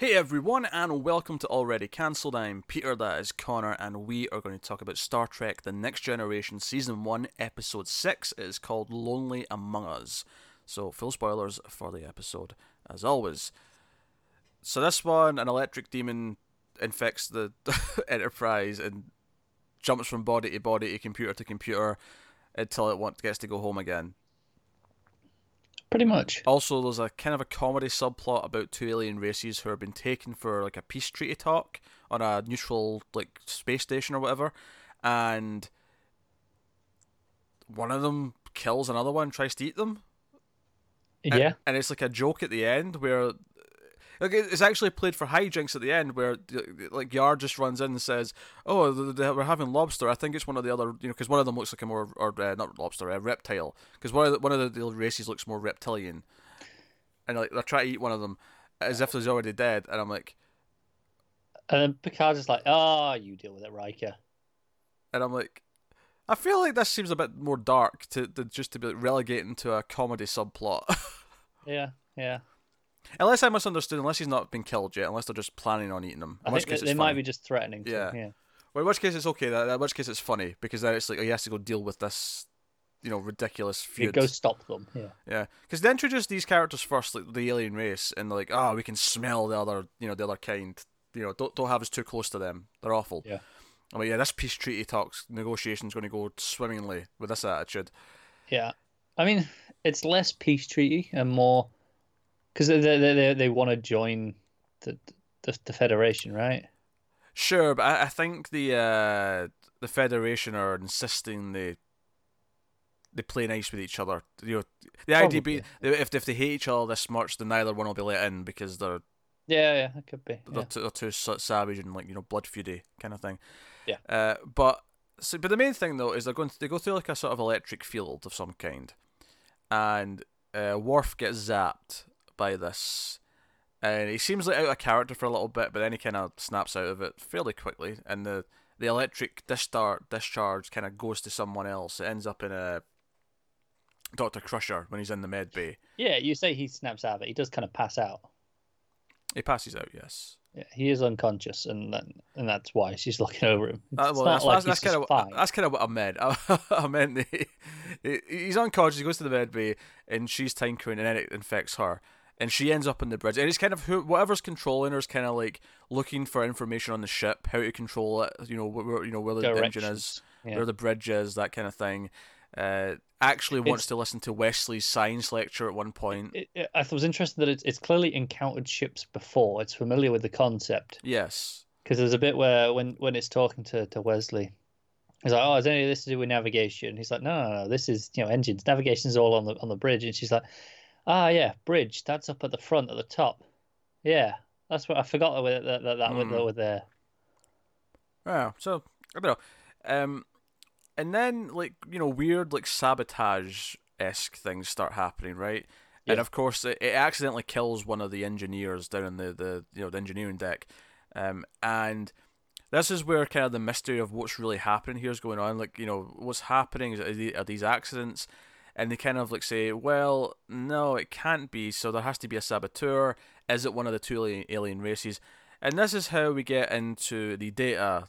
Hey everyone, and welcome to Already Cancelled. I'm Peter, that is Connor, and we are going to talk about Star Trek The Next Generation Season 1, Episode 6. It is called Lonely Among Us. So, full spoilers for the episode, as always. So, this one, an electric demon infects the Enterprise and jumps from body to body to computer to computer until it gets to go home again. Pretty much. Also, there's a kind of a comedy subplot about two alien races who have been taken for like a peace treaty talk on a neutral like space station or whatever, and one of them kills another one, tries to eat them. Yeah. And, and it's like a joke at the end where like it's actually played for hijinks at the end where like Yar just runs in and says, "Oh, we're having lobster. I think it's one of the other, you know, because one of them looks like a more or uh, not lobster, a reptile. Because one of the, one of the races looks more reptilian, and like they're trying to eat one of them as if he's already dead, and I'm like, and then Picard's just like, "Oh, you deal with it, Riker," and I'm like. I feel like this seems a bit more dark to, to just to be relegating to a comedy subplot. yeah, yeah. Unless I misunderstood, unless he's not been killed yet, unless they're just planning on eating him. In I which think case they it's might be just threatening. To, Yeah. yeah. Well, in which case it's okay. That, in which case it's funny because then it's like oh, he has to go deal with this, you know, ridiculous feud. go stop them. Yeah. Yeah, because they introduce these characters first, like the alien race, and they're like, oh, we can smell the other, you know, the other kind. You know, don't don't have us too close to them. They're awful. Yeah. I'm like, yeah, this peace treaty talks negotiations going to go swimmingly with this attitude. Yeah. I mean, it's less peace treaty and more because they they they, they want to join the, the the Federation, right? Sure, but I, I think the uh, the Federation are insisting they they play nice with each other. You know, the idea being if if they hate each other this much, then neither one will be let in because they're Yeah, yeah, it could be. they're, too, they're too savage and like you know blood feudy kind of thing. Yeah. Uh, but so, but the main thing though is they're going they go through like a sort of electric field of some kind, and uh, Worf gets zapped by this. And he seems like out of character for a little bit, but then he kind of snaps out of it fairly quickly, and the the electric discharge discharge kind of goes to someone else. It ends up in a Doctor Crusher when he's in the med bay. Yeah, you say he snaps out of it. He does kind of pass out. He passes out, yes. Yeah, he is unconscious, and that, and that's why she's looking over him. Uh, well, that's, like that's, that's kind of that's kind of what I meant. I, I meant the, he, he's unconscious. He goes to the med bay, and she's tinkering, and then it infects her, and she ends up on the bridge. And it's kind of who whatever's controlling her is kind of like looking for information on the ship, how to control it. You know, where you know where the engine is, Yeah. where the bridge is, that kind of thing. Uh, actually wants It's- to listen to Wesley's science lecture at one point. it, it, I thought it was interesting that it's, it's clearly encountered ships before. It's familiar with the concept yes. because there's a bit where when when it's talking to, to Wesley, he's like, "Oh, is any of this to do with navigation?" He's like, "No, no, no. This is you know engines. Navigation's all on the on the bridge." And she's like, "Ah, yeah, bridge. That's up at the front at the top. Yeah, that's what I forgot that that that, that Hmm. with there. Yeah, so I don't know. Um, and then like you know weird like sabotage esque things start happening, right? And of course, it, it accidentally kills one of the engineers down in the, the you know the engineering deck, um, and this is where kind of the mystery of what's really happening here is going on. Like you know what's happening is are these accidents, and they kind of like say, well, no, it can't be. So there has to be a saboteur. Is it one of the two alien, races? And this is how we get into the data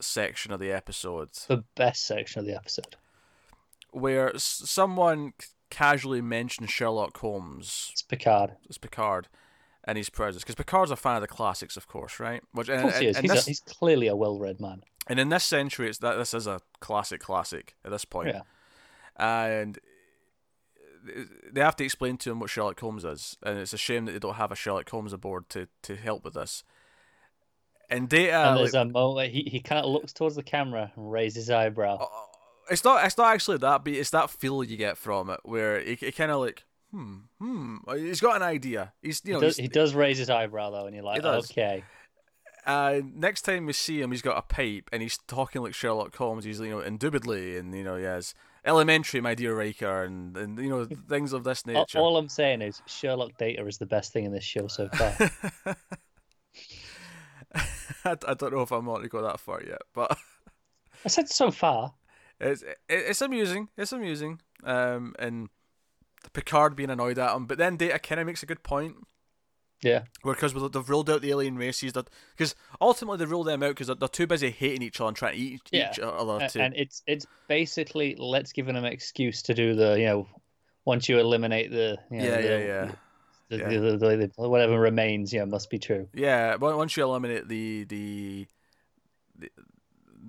section of the episode, The best section of the episode. where s- someone casually mentions Sherlock Holmes It's Picard. It's Picard and his presence, because Picard's a fan of the classics, of course, right? Which Of and, course he is. and He's, this, a, he's clearly a well-read man. and in this century, it's that this is a classic, classic at this point. Yeah. And they have to explain to him what Sherlock Holmes is, and it's a shame that they don't have a Sherlock Holmes aboard to, to help with this. And Data, and like, there's a moment he, he kind of looks towards the camera and raises his eyebrow. Oh, it's not it's not actually that, but it's that feel you get from it, where it, he kind of like, hmm, hmm, he's got an idea. He's you know, he, does, he does raise his eyebrow though, and you're like, okay, uh, next time we see him, he's got a pipe and he's talking like Sherlock Holmes. He's you know, indubitably, and you know, he has elementary, my dear Riker, and and you know, things of this nature. all I'm saying is Sherlock Data is the best thing in this show so far. I, I don't know if I'm on to go that far yet, but I said so far. it's it, it's amusing. It's amusing. Um, and Picard being annoyed at him, but then Data kind of makes a good point Yeah. Because they've ruled out the alien races, that because ultimately they rule them out because they're, they're, too busy hating each other and trying to eat yeah. each other. To... And it's it's basically let's give them an excuse to do the you know once you eliminate the you know, yeah, the, yeah yeah the, yeah. The, the, the, whatever remains yeah must be true. Yeah, once you eliminate the the the,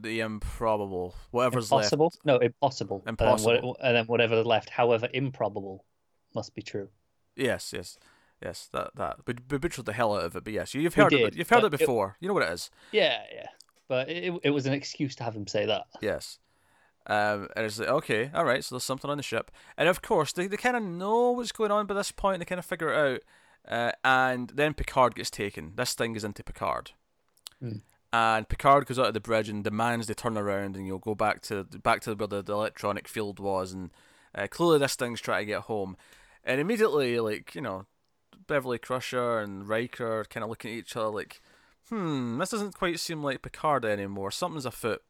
the improbable whatever's impossible? left. No, impossible. Impossible. And then, and then whatever's left, however improbable, must be true. Yes, yes. Yes, that that. But we butchered the hell out of it. But yes, you've heard it. You've heard it before. It, you know what it is. Yeah, yeah. But it it was an excuse to have him say that. Yes. Um, and it's like, okay, all right, so there's something on the ship. And of course, they, they kind of know what's going on by this point. They kind of figure it out. Uh, and then Picard gets taken. This thing is into Picard. Mm. And Picard goes out of the bridge and demands they turn around and you'll go back to back to where the, the electronic field was. And uh, clearly, this thing's trying to get home. And immediately, like you know, Beverly Crusher and Riker kind of looking at each other like, hmm, this doesn't quite seem like Picard anymore. Something's afoot.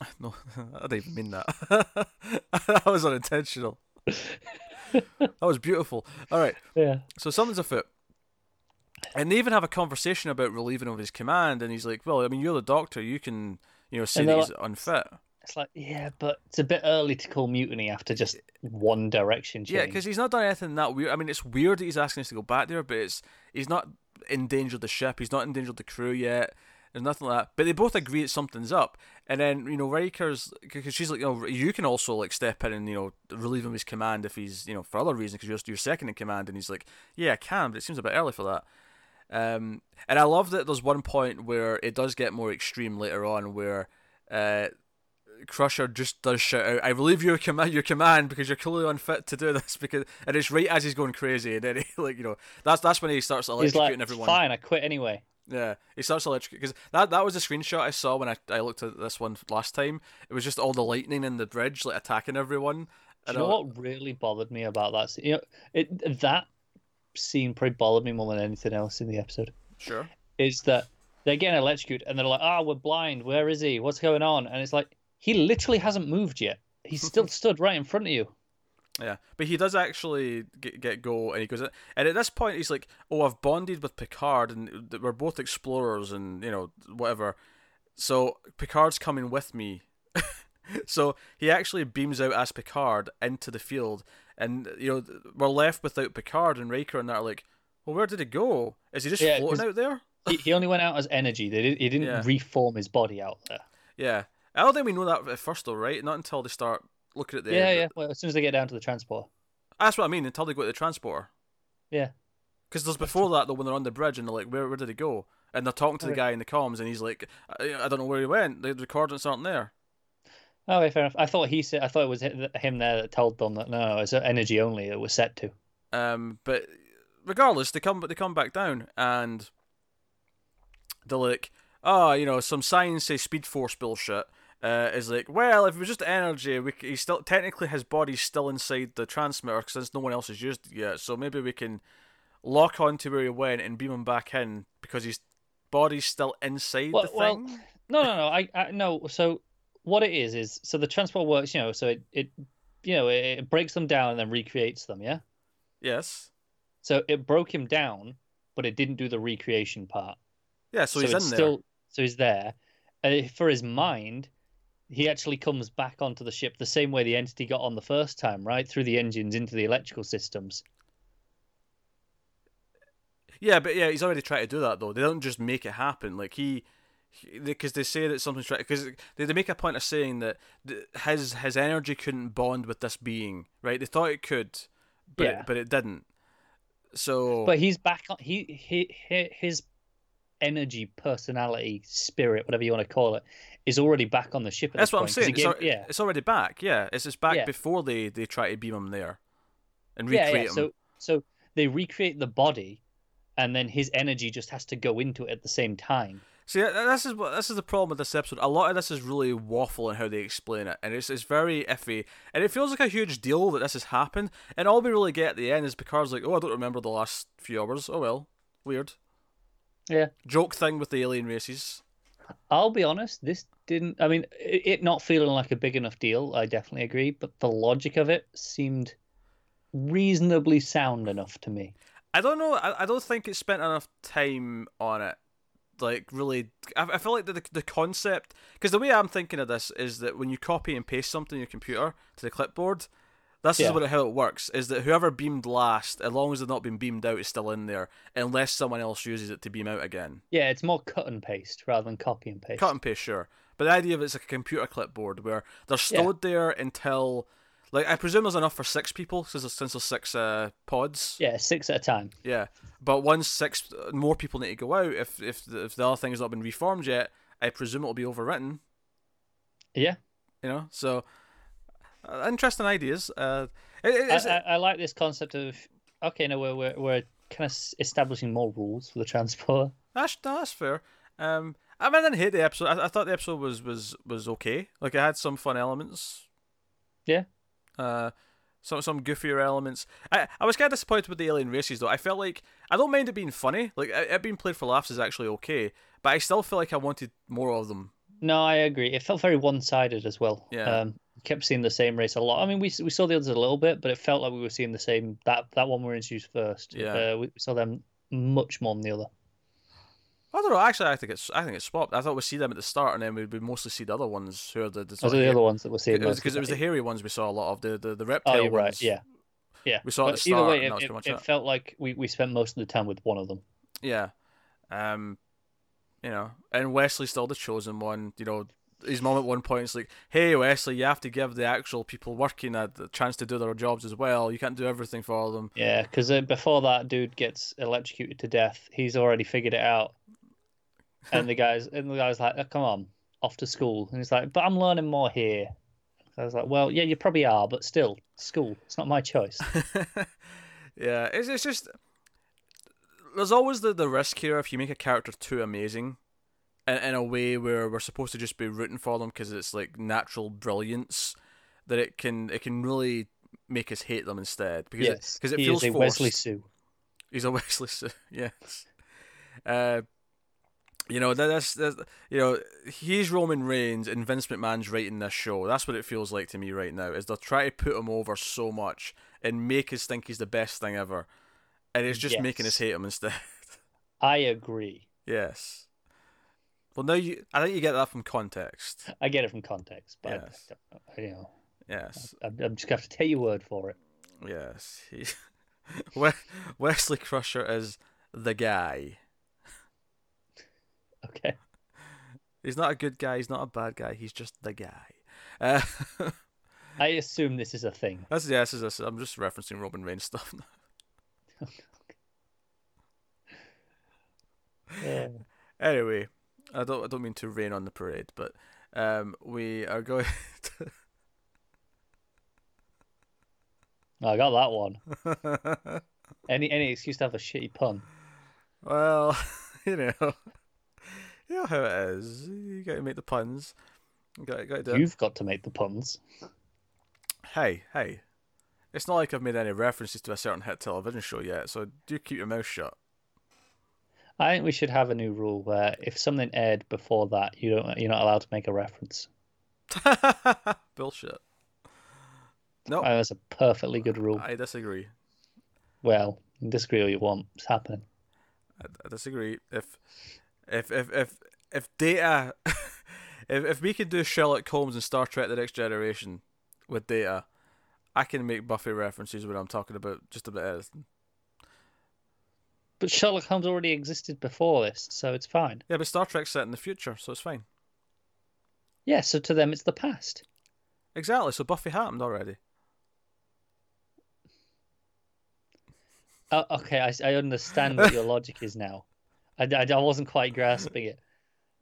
No, I didn't even mean that. that was unintentional. that was beautiful. All right. Yeah. So something's afoot. And they even have a conversation about relieving of his command, and he's like, "Well, I mean, you're the doctor. You can, you know, say that he's unfit." It's like, yeah, but it's a bit early to call mutiny after just one direction change. Yeah, because he's not done anything that weird. I mean, it's weird that he's asking us to go back there, but it's he's not endangered the ship. He's not endangered the crew yet. There's nothing like that. But they both agree that something's up. And then you know Riker's because she's like, you know, you can also like step in and you know relieve him his command if he's you know for other reasons because you're you're second in command. And he's like, yeah, I can, but it seems a bit early for that. Um, and I love that there's one point where it does get more extreme later on where. Uh, Crusher just does shout out, "I relieve your command, your command, because you're clearly unfit to do this." Because and it's right as he's going crazy, and then he, like you know, that's that's when he starts electrocuting like, everyone. Fine, I quit anyway. Yeah, he starts electrocuting because that that was a screenshot I saw when I, I looked at this one last time. It was just all the lightning in the bridge, like attacking everyone. Do you know what really bothered me about that? Scene? You know, it that scene probably bothered me more than anything else in the episode. Sure. Is that they're getting electrocuted and they're like, "Ah, oh, we're blind. Where is he? What's going on?" And it's like he literally hasn't moved yet. He's still stood right in front of you. Yeah, but he does actually get, get go, and he goes, and at this point he's like, "Oh, I've bonded with Picard, and we're both explorers, and you know whatever." So Picard's coming with me. so he actually beams out as Picard into the field, and you know we're left without Picard and Riker, and they're like, "Well, where did he go? Is he just yeah, floating out there?" he, he only went out as energy. They did, he didn't yeah. reform his body out there. Yeah, I don't think we know that at first, though, right? Not until they start looking at the. Yeah, yeah. Well, as soon as they get down to the transport. That's what I mean. Until they go to the transporter. Yeah. Because there's before that though, when they're on the bridge and they're like, "Where, where did he go?" And they're talking to the guy in the comms, and he's like, "I, I don't know where he went. The recordings aren't there." Oh, okay, fair enough. I thought he said. I thought it was him there that told them that no, it's energy only. It was set to. Um, but regardless, they come, but they come back down, and they're like, "Oh, you know, some science say speed force bullshit." Uh, is like, well, if it was just energy, we he still technically his body's still inside the transmitter since no one else has used it yet. So maybe we can lock on to where he went and beam him back in because his body's still inside well, the well. No, no, no. I, I no. So what it is is so the transport works. You know, so it it you know it, it breaks them down and then recreates them. Yeah. Yes. So it broke him down, but it didn't do the recreation part. Yeah, so, so he's in still, there. So he's there. Uh, for his mind, he actually comes back onto the ship the same way the entity got on the first time, right? Through the engines into the electrical systems. Yeah, but yeah, he's already tried to do that though. They don't just make it happen. Like he, because they, they, say that something's right. Because they, they make a point of saying that his his energy couldn't bond with this being, right? They thought it could, but yeah. but it didn't. So, but he's back on. He, he, he his energy, personality, spirit, whatever you want to call it, is already back on the ship. That's what point, I'm saying. Gave, it's, yeah, it's already back. Yeah, it's just back yeah. before they they try to beam him there and recreate yeah, yeah. him. So so they recreate the body, and then his energy just has to go into it at the same time. See, this is what this is the problem with this episode. A lot of this is really waffle in how they explain it, and it's it's very iffy, and it feels like a huge deal that this has happened. And all we really get at the end is Picard's like, "Oh, I don't remember the last few hours. Oh well, weird." Yeah. Joke thing with the alien races. I'll be honest, this didn't. I mean, it not feeling like a big enough deal, I definitely agree, but the logic of it seemed reasonably sound enough to me. I don't know. I, I don't think it spent enough time on it. Like really, I, I feel like the the, the concept because the way I'm thinking of this is that when you copy and paste something in your computer to the clipboard, this Yeah. is what how it works. Is that whoever beamed last, as long as they've not been beamed out, is still in there, unless someone else uses it to beam out again. Yeah, it's more cut and paste rather than copy and paste. Cut and paste, sure. But the idea of it's like a computer clipboard where they're Yeah. stored there until, like, I presume there's enough for six people since there's, since there's six uh, pods. Yeah, six at a time. Yeah, but once six uh, more people need to go out, if if the, if the other thing has not been reformed yet, I presume it'll be overwritten. Yeah, You know, so uh, interesting ideas. Uh, it, I, I, I like this concept of okay, no, we're we're, we're kind of establishing more rules for the transporter. that's that's fair. Um, I mean, I didn't hate the episode. I, I thought the episode was was was okay. Like, it had some fun elements. Yeah. Uh, some some goofier elements. I I was kind of disappointed with the alien races though. I felt like I don't mind it being funny. Like it, it being played for laughs is actually okay, but I still feel like I wanted more of them. No, I agree. It felt very one-sided as well. Yeah. Um, kept seeing the same race a lot. I mean, we we saw the others a little bit, but it felt like we were seeing the same. That that one we were introduced first. Yeah. Uh, we saw them much more than the other. I don't know. Actually, I think it's I think it's swapped. I thought we'd see them at the start, and then we'd, mostly see the other ones who are the, the are the other ones that we're seeing. Because it was the hairy ones we saw a lot of. The the, the Oh, reptile right. ones. Yeah. Yeah. We saw at But the either way, it, that was it, pretty much it it. felt like we, we spent most of the time with one of them. Yeah. Um, you know, and Wesley's still the chosen one. You know, his mom at one point is like, "Hey, Wesley, you have to give the actual people working a, a chance to do their jobs as well. You can't do everything for them." Yeah, because uh, before that dude gets electrocuted to death, he's already figured it out. And the guys and the guy's like, oh, "Come on, off to school." And he's like, "But I'm learning more here." I was like, "Well, yeah, you probably are, but still, school. It's not my choice." yeah, it's it's just there's always the the risk here if you make a character too amazing, in, in a way where we're supposed to just be rooting for them because it's like natural brilliance, that it can it can really make us hate them instead because yes, it, 'cause it feels is a forced. Wesley Sue. He's a Wesley, Su- yes. Uh, you know that- that's, that's you know he's Roman Reigns and Vince McMahon's writing this show. That's what it feels like to me right now. Is they're trying to put him over so much and make us think he's the best thing ever, and it's just making us hate him instead. I agree. yes. Well, now you, I think you get that from context. I get it from context, but Yes. I, you know, Yes, I'm, I'm just gonna have to take your word for it. yes. He, Wesley Crusher is the guy. Okay. He's not a good guy. He's not a bad guy. He's just the guy. Uh, I assume this is a thing. that's yeah. This is this. I'm just referencing Roman Reigns stuff. Yeah. anyway, I don't. I don't mean to rain on the parade, but um, we are going. to... I got that one. Any any excuse to have a shitty pun. well, you know, you know how it is. You got to make the puns. You got, got to do it. You've got to make the puns. Hey, hey. It's not like I've made any references to a certain hit television show yet, so do keep your mouth shut. I think we should have a new rule where if something aired before that, you don't you're not allowed to make a reference. Bullshit. No, Oh, that's a perfectly good rule. I disagree. Well, disagree all you want. It's happening. I, I disagree. If if if if if data if if we could do Sherlock Holmes and Star Trek: The Next Generation with data, I can make Buffy references when I'm talking about just about anything. But Sherlock Holmes already existed before this, so it's fine. Yeah, but Star Trek's set in the future, so it's fine. Yeah, so to them it's the past. Exactly. So Buffy happened already. Oh, okay, I, I understand what your logic is now. I, I, I wasn't quite grasping it.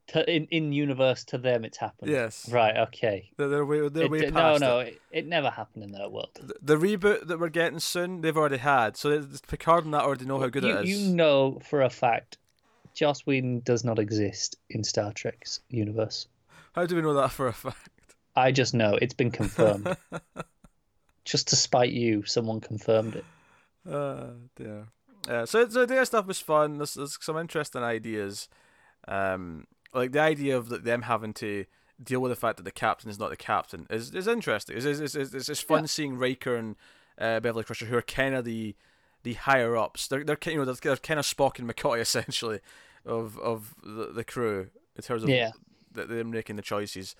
To, in in universe, to them it's happened. Yes. Right. Okay. They're, they're way, they're It- way no, past no, it. it, it never happened in that world. The, the reboot that we're getting soon, they've already had. So Picard and that already know how good you, it is. you know for a fact, Joss Whedon does not exist in Star Trek's universe. How do we know that for a fact? I just know it's been confirmed. just to spite you, someone confirmed it. Uh, dear. Uh, so, so the stuff was fun. There's, there's some interesting ideas. Um, like the idea of them having to deal with the fact that the captain is not the captain is is interesting. It's it's, it's, it's, it's fun Yeah. seeing Riker and uh, Beverly Crusher, who are kind of the the higher ups. They're they're you know they're, they're kind of Spock and McCoy essentially of of the, the crew in terms of Yeah. th- them making the choices.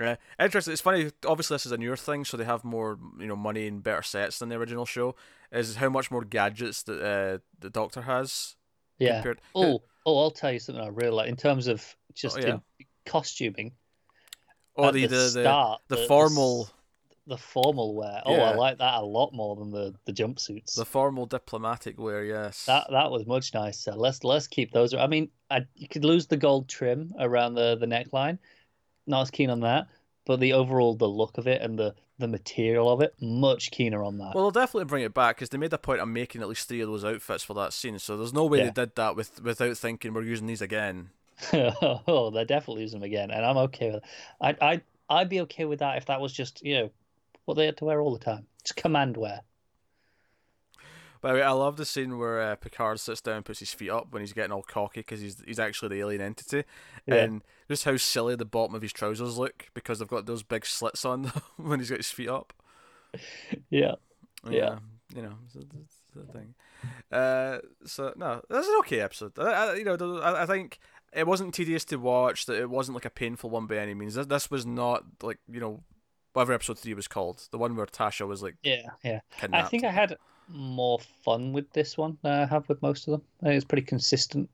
Uh, interesting. It's funny. Obviously, this is a newer thing, so they have more you know money and better sets than the original show. Is how much more gadgets that uh, the Doctor has. Yeah. Compared, Oh, oh, I'll tell you something I really like in terms of just Oh, yeah. in costuming. oh at the the the, start, the s- formal the formal wear. Oh, Yeah. I like that a lot more than the the jumpsuits. the formal diplomatic wear. Yes. That that was much nicer. Let's let's keep those. I mean, I, you could lose the gold trim around the the neckline. Not as keen on that, but the overall the look of it and the the material of it, much keener on that. Well, they'll definitely bring it back because they made a point of making at least three of those outfits for that scene. So there's no way Yeah. they did that with without thinking we're using these again. oh, they're definitely using them again, and I'm okay with. It. I I I'd be okay with that if that was just you know what they had to wear all the time. It's command wear. By the way, I love the scene where uh, Picard sits down and puts his feet up when he's getting all cocky because he's he's actually the alien entity, Yeah. and just how silly the bottom of his trousers look because they've got those big slits on them when he's got his feet up. Yeah. Yeah. you know, it's the thing. Uh, so no, that's an okay episode. I, I, you know, I, I think it wasn't tedious to watch. That it wasn't like a painful one by any means. This, this was not like you know, whatever episode three was called, the one where Tasha was like Yeah, yeah. kidnapped. I think I had more fun with this one than I have with most of them. I think it's pretty consistent.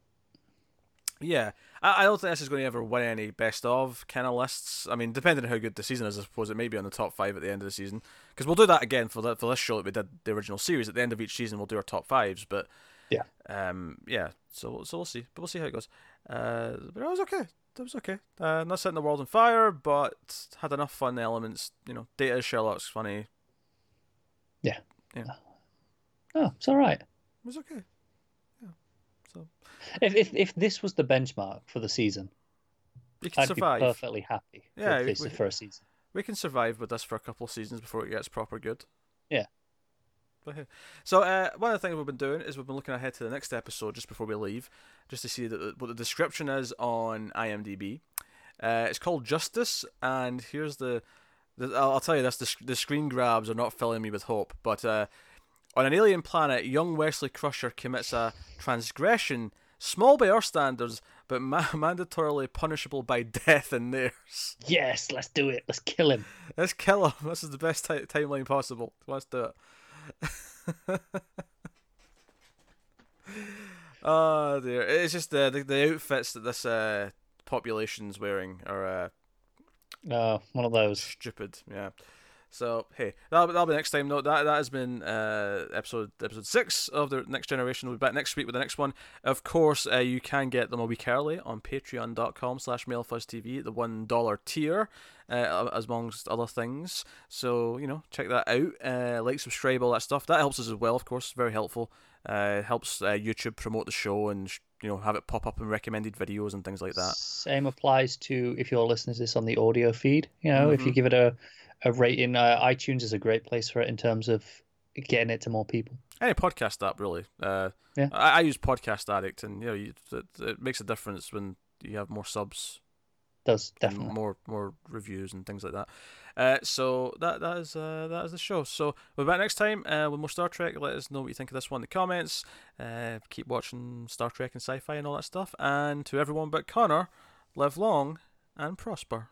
Yeah, I, I don't think this is going to ever win any best of kind of lists. I mean, depending on how good the season is, I suppose it may be on the top five at the end of the season. Because we'll do that again for the, for this show that we did the original series. At the end of each season, we'll do our top fives. But Yeah. um, yeah. So so we'll see. But we'll see how it goes. Uh, but it was okay. It was okay. Uh, not setting the world on fire, but had enough fun elements. You know, Data Sherlock's funny. Oh, it's all right. It was okay. Yeah. So If if if this was the benchmark for the season, we can I'd survive. be perfectly happy Yeah, with we- for a season. We can survive with this for a couple of seasons before it gets proper good. Yeah. So uh, one of the things we've been doing is we've been looking ahead to the next episode just before we leave, just to see that what the description is on IMDb. Uh, it's called Justice, and here's the. the I'll, I'll tell you this: the, the screen grabs are not filling me with hope. But uh, on an alien planet, young Wesley Crusher commits a transgression, small by our standards, but ma- mandatorily punishable by death in theirs. Yes, let's do it. Let's kill him. Let's kill him. This is the best ti timeline possible. Let's do it. oh dear! It's just the the, the outfits that this uh, population's wearing are uh, Uh, one of those. stupid. Yeah. So hey, that'll, that'll be next time. though. that that has been uh, episode episode six of the next generation. We'll be back next week with the next one. Of course, uh, you can get them a week early on patreon.com slash mailfuzztv, the one dollar tier, uh, as amongst other things. So you know, check that out. Uh, like, subscribe, all that stuff. That helps us as well. Of course, very helpful. Uh, helps uh, YouTube promote the show and sh- you know have it pop up in recommended videos and things like that. Same applies to if you're listening to this on the audio feed. You know, if you Mhm. give it a a rating, uh, iTunes is a great place for it in terms of getting it to more people. any podcast app really. Uh, Yeah. I, I use Podcast Addict, and you know, you, it, it makes a difference when you have more subs, Does definitely. more more reviews and things like that. Uh, so that that is uh, that is the show. So we'll be back next time uh, with more Star Trek. Let us know what you think of this one in the comments. Uh, keep watching Star Trek and sci-fi and all that stuff. And to everyone but Connor, live long and prosper.